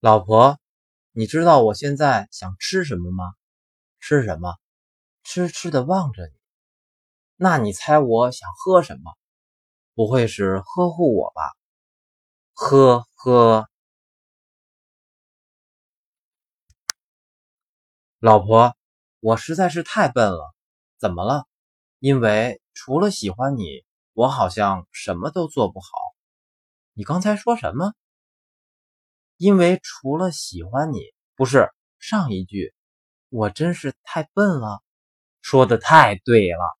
老婆，你知道我现在想吃什么吗？吃什么？痴痴的望着你。那你猜我想喝什么？不会是呵护我吧？呵呵。老婆，我实在是太笨了。怎么了？因为除了喜欢你，我好像什么都做不好。你刚才说什么？因为除了喜欢你，不是上一句，我真是太笨了。说的太对了。